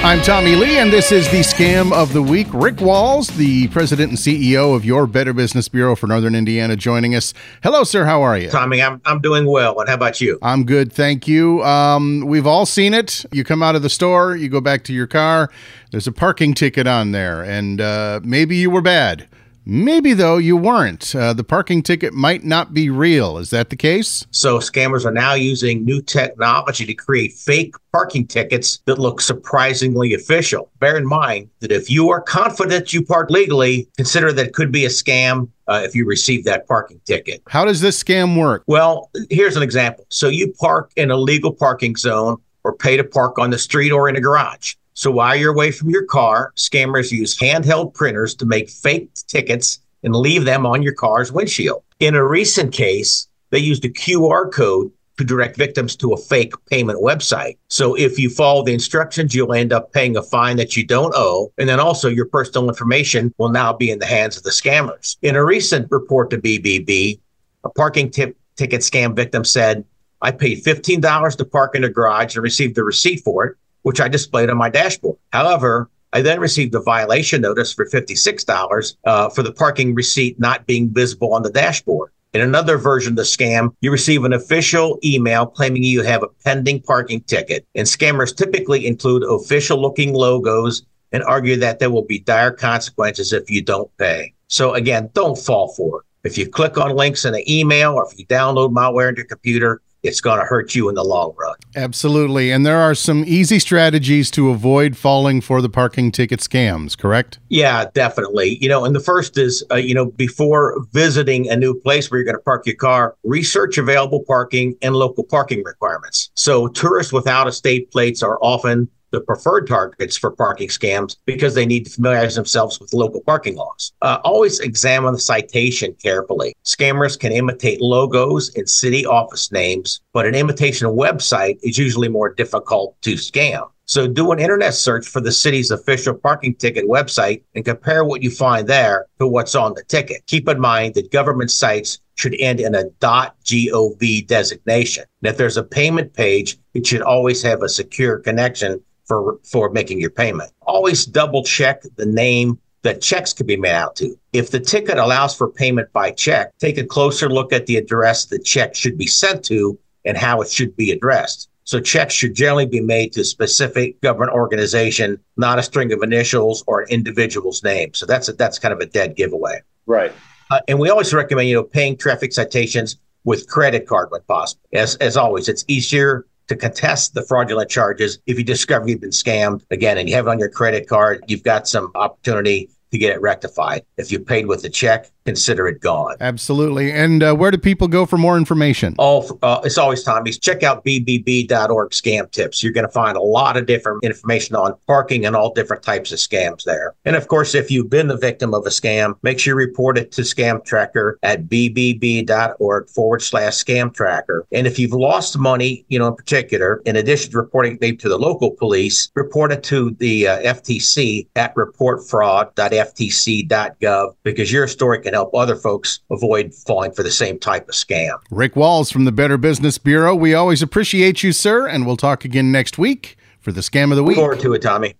I'm Tommie Lee, and this is the scam of the week. Rick Walz, the president and CEO of your Better Business Bureau for Northern Indiana, joining us. Hello, sir. How are you? Tommie, I'm, I'm doing well. And how about you? I'm good, thank you. Um, we've all seen it. You come out of the store, you go back to your car, there's a parking ticket on there, and uh, maybe you were bad. Maybe, though, you weren't. Uh, the parking ticket might not be real. Is that the case? So, scammers are now using new technology to create fake parking tickets that look surprisingly official. Bear in mind that if you are confident you park legally, consider that it could be a scam uh, if you receive that parking ticket. How does this scam work? Well, here's an example. So, you park in a legal parking zone or pay to park on the street or in a garage. So while you're away from your car, scammers use handheld printers to make fake tickets and leave them on your car's windshield. In a recent case, they used a QR code to direct victims to a fake payment website. So if you follow the instructions, you'll end up paying a fine that you don't owe. And then also your personal information will now be in the hands of the scammers. In a recent report to BBB, a parking tip ticket scam victim said, I paid $15 to park in a garage and received the receipt for it which I displayed on my dashboard. However, I then received a violation notice for $56 uh, for the parking receipt not being visible on the dashboard. In another version of the scam, you receive an official email claiming you have a pending parking ticket. And scammers typically include official looking logos and argue that there will be dire consequences if you don't pay. So again, don't fall for it. If you click on links in an email or if you download malware into your computer, it's going to hurt you in the long run. Absolutely. And there are some easy strategies to avoid falling for the parking ticket scams, correct? Yeah, definitely. You know, and the first is, uh, you know, before visiting a new place where you're going to park your car, research available parking and local parking requirements. So tourists without estate plates are often the preferred targets for parking scams because they need to familiarize themselves with local parking laws. Uh, always examine the citation carefully. Scammers can imitate logos and city office names, but an imitation website is usually more difficult to scam. So do an internet search for the city's official parking ticket website and compare what you find there to what's on the ticket. Keep in mind that government sites should end in a .gov designation. And if there's a payment page, it should always have a secure connection for for making your payment. Always double check the name that checks can be made out to. If the ticket allows for payment by check, take a closer look at the address the check should be sent to and how it should be addressed. So checks should generally be made to a specific government organization, not a string of initials or an individual's name. So that's a, that's kind of a dead giveaway. Right. Uh, and we always recommend you know paying traffic citations with credit card when possible. As as always, it's easier to contest the fraudulent charges. If you discover you've been scammed again and you have it on your credit card, you've got some opportunity to get it rectified. If you paid with a check, consider it gone. Absolutely. And uh, where do people go for more information? Oh, uh, it's always Tommie's. Check out bbb.org scam tips. You're going to find a lot of different information on parking and all different types of scams there. And of course, if you've been the victim of a scam, make sure you report it to Scam Tracker at bbb.org forward slash scam tracker. And if you've lost money, you know, in particular, in addition to reporting maybe to the local police, report it to the uh, FTC at reportfraud.ftc.gov because your story can help other folks avoid falling for the same type of scam. Rick Walz from the Better Business Bureau. We always appreciate you, sir, and we'll talk again next week for the scam of the week. Look forward to it, Tommie.